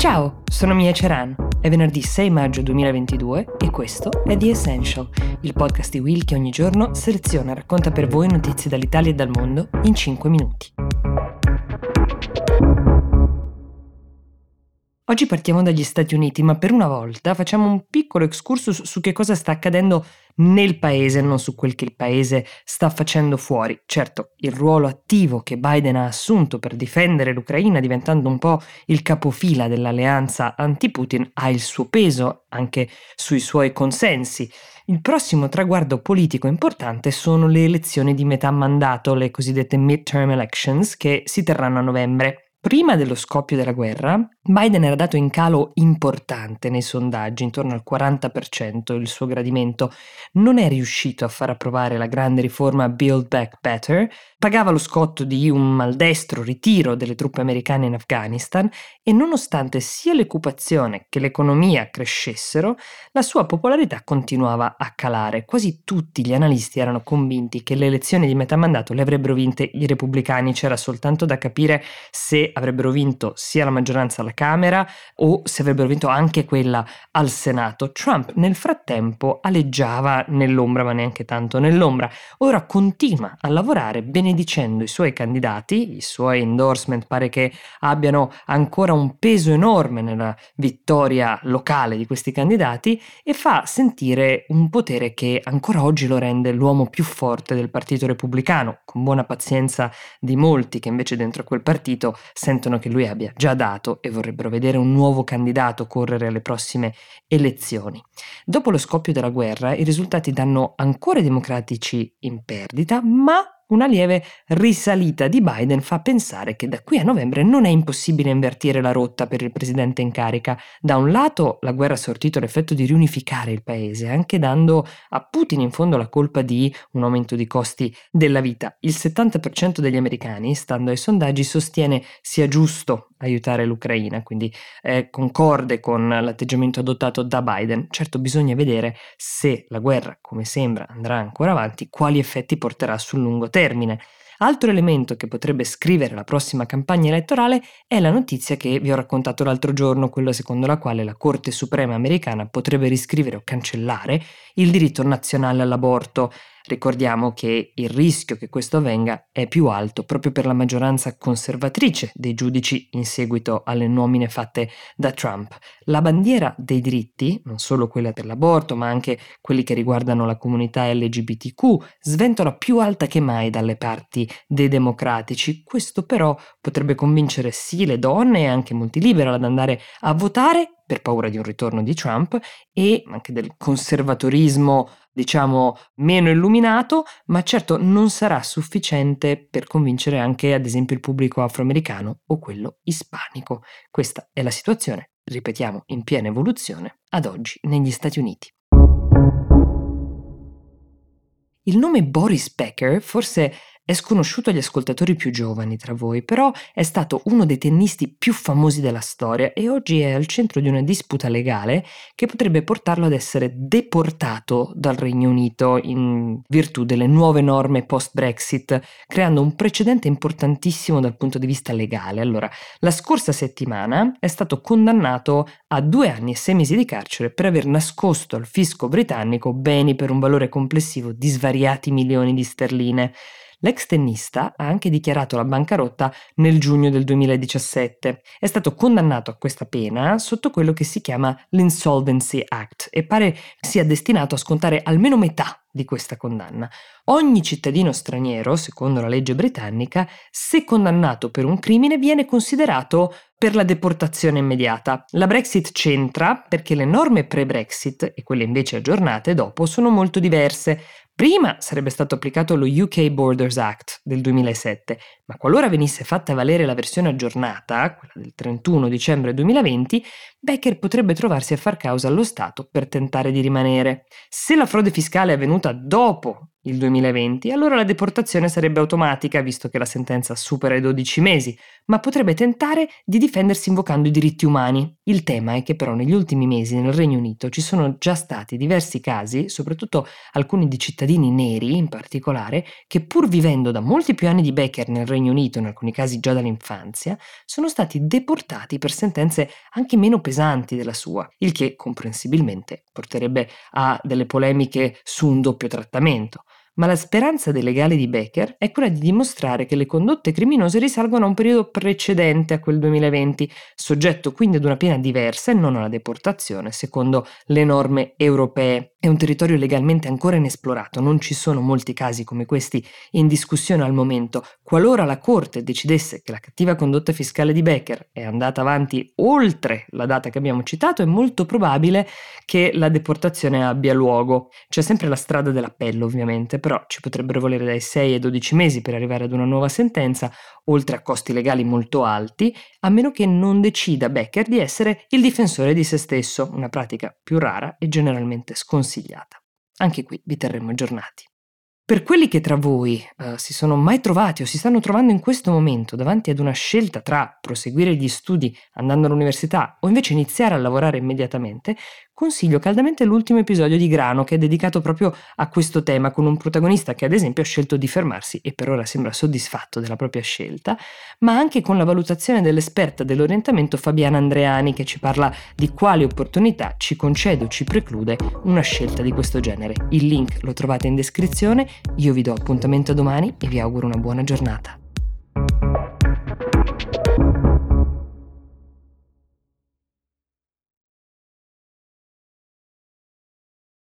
Ciao, sono Mia Ceran. È venerdì 6 maggio 2022 e questo è The Essential, il podcast di Will che ogni giorno seleziona e racconta per voi notizie dall'Italia e dal mondo in 5 minuti. Oggi partiamo dagli Stati Uniti, ma per una volta facciamo un piccolo excursus su che cosa sta accadendo nel paese, non su quel che il paese sta facendo fuori. Certo, il ruolo attivo che Biden ha assunto per difendere l'Ucraina, diventando un po' il capofila dell'alleanza anti-Putin, ha il suo peso anche sui suoi consensi. Il prossimo traguardo politico importante sono le elezioni di metà mandato, le cosiddette midterm elections, che si terranno a novembre. Prima dello scoppio della guerra, Biden era dato in calo importante nei sondaggi, intorno al 40% il suo gradimento. Non è riuscito a far approvare la grande riforma Build Back Better, pagava lo scotto di un maldestro ritiro delle truppe americane in Afghanistan e nonostante sia l'occupazione che l'economia crescessero, la sua popolarità continuava a calare. Quasi tutti gli analisti erano convinti che le elezioni di metà mandato le avrebbero vinte i repubblicani, c'era soltanto da capire se avrebbero vinto sia la maggioranza alla Camera o se avrebbero vinto anche quella al Senato. Trump nel frattempo aleggiava nell'ombra, ma neanche tanto nell'ombra. Ora continua a lavorare benedicendo i suoi candidati, i suoi endorsement pare che abbiano ancora un peso enorme nella vittoria locale di questi candidati e fa sentire un potere che ancora oggi lo rende l'uomo più forte del Partito Repubblicano, con buona pazienza di molti che invece dentro quel partito sentono che lui abbia già dato e vorrebbero vedere un nuovo candidato correre alle prossime elezioni. Dopo lo scoppio della guerra i risultati danno ancora i democratici in perdita, ma una lieve risalita di Biden fa pensare che da qui a novembre non è impossibile invertire la rotta per il presidente in carica. Da un lato la guerra ha sortito l'effetto di riunificare il paese, anche dando a Putin in fondo la colpa di un aumento di costi della vita. Il 70% degli americani, stando ai sondaggi, sostiene sia giusto aiutare l'Ucraina, quindi è concorde con l'atteggiamento adottato da Biden. Certo bisogna vedere se la guerra, come sembra, andrà ancora avanti, quali effetti porterà sul lungo termine. Altro elemento che potrebbe scrivere la prossima campagna elettorale è la notizia che vi ho raccontato l'altro giorno, quella secondo la quale la Corte Suprema americana potrebbe riscrivere o cancellare il diritto nazionale all'aborto. Ricordiamo che il rischio che questo avvenga è più alto proprio per la maggioranza conservatrice dei giudici in seguito alle nomine fatte da Trump. La bandiera dei diritti, non solo quella per l'aborto, ma anche quelli che riguardano la comunità LGBTQ, sventola più alta che mai dalle parti dei democratici. Questo però potrebbe convincere sì le donne e anche molti liberal ad andare a votare per paura di un ritorno di Trump e anche del conservatorismo, diciamo, meno illuminato, ma certo non sarà sufficiente per convincere anche, ad esempio, il pubblico afroamericano o quello ispanico. Questa è la situazione, ripetiamo, in piena evoluzione ad oggi negli Stati Uniti. Il nome Boris Becker forse è sconosciuto agli ascoltatori più giovani tra voi, però è stato uno dei tennisti più famosi della storia e oggi è al centro di una disputa legale che potrebbe portarlo ad essere deportato dal Regno Unito in virtù delle nuove norme post-Brexit, creando un precedente importantissimo dal punto di vista legale. Allora, la scorsa settimana è stato condannato a due anni e sei mesi di carcere per aver nascosto al fisco britannico beni per un valore complessivo di svariati milioni di sterline. L'ex tennista ha anche dichiarato la bancarotta nel giugno del 2017. È stato condannato a questa pena sotto quello che si chiama l'Insolvency Act e pare sia destinato a scontare almeno metà di questa condanna. Ogni cittadino straniero, secondo la legge britannica, se condannato per un crimine viene considerato per la deportazione immediata. La Brexit c'entra perché le norme pre-Brexit e quelle invece aggiornate dopo sono molto diverse. Prima sarebbe stato applicato lo UK Borders Act del 2007, ma qualora venisse fatta valere la versione aggiornata, quella del 31 dicembre 2020, Becker potrebbe trovarsi a far causa allo Stato per tentare di rimanere. Se la frode fiscale è avvenuta dopo il 2020, allora la deportazione sarebbe automatica, visto che la sentenza supera i 12 mesi, ma potrebbe tentare di difendersi invocando i diritti umani. Il tema è che però negli ultimi mesi nel Regno Unito ci sono già stati diversi casi, soprattutto alcuni di cittadini neri in particolare, che pur vivendo da molti più anni di Becker nel Regno Unito, in alcuni casi già dall'infanzia, sono stati deportati per sentenze anche meno pesanti della sua, il che comprensibilmente porterebbe a delle polemiche su un doppio trattamento ma la speranza dei legali di Becker è quella di dimostrare che le condotte criminose risalgono a un periodo precedente a quel 2020, soggetto quindi ad una pena diversa e non alla deportazione, secondo le norme europee. È un territorio legalmente ancora inesplorato, non ci sono molti casi come questi in discussione al momento. Qualora la Corte decidesse che la cattiva condotta fiscale di Becker è andata avanti oltre la data che abbiamo citato, è molto probabile che la deportazione abbia luogo. C'è sempre la strada dell'appello, ovviamente, però ci potrebbero volere dai 6 ai 12 mesi per arrivare ad una nuova sentenza, oltre a costi legali molto alti, a meno che non decida Becker di essere il difensore di se stesso, una pratica più rara e generalmente sconsigliata consigliata. Anche qui vi terremo aggiornati. Per quelli che tra voi uh, si sono mai trovati o si stanno trovando in questo momento davanti ad una scelta tra proseguire gli studi andando all'università o invece iniziare a lavorare immediatamente, consiglio caldamente l'ultimo episodio di Grano che è dedicato proprio a questo tema con un protagonista che ad esempio ha scelto di fermarsi e per ora sembra soddisfatto della propria scelta, ma anche con la valutazione dell'esperta dell'orientamento Fabiana Andreani che ci parla di quali opportunità ci concede o ci preclude una scelta di questo genere. Il link lo trovate in descrizione, io vi do appuntamento domani e vi auguro una buona giornata.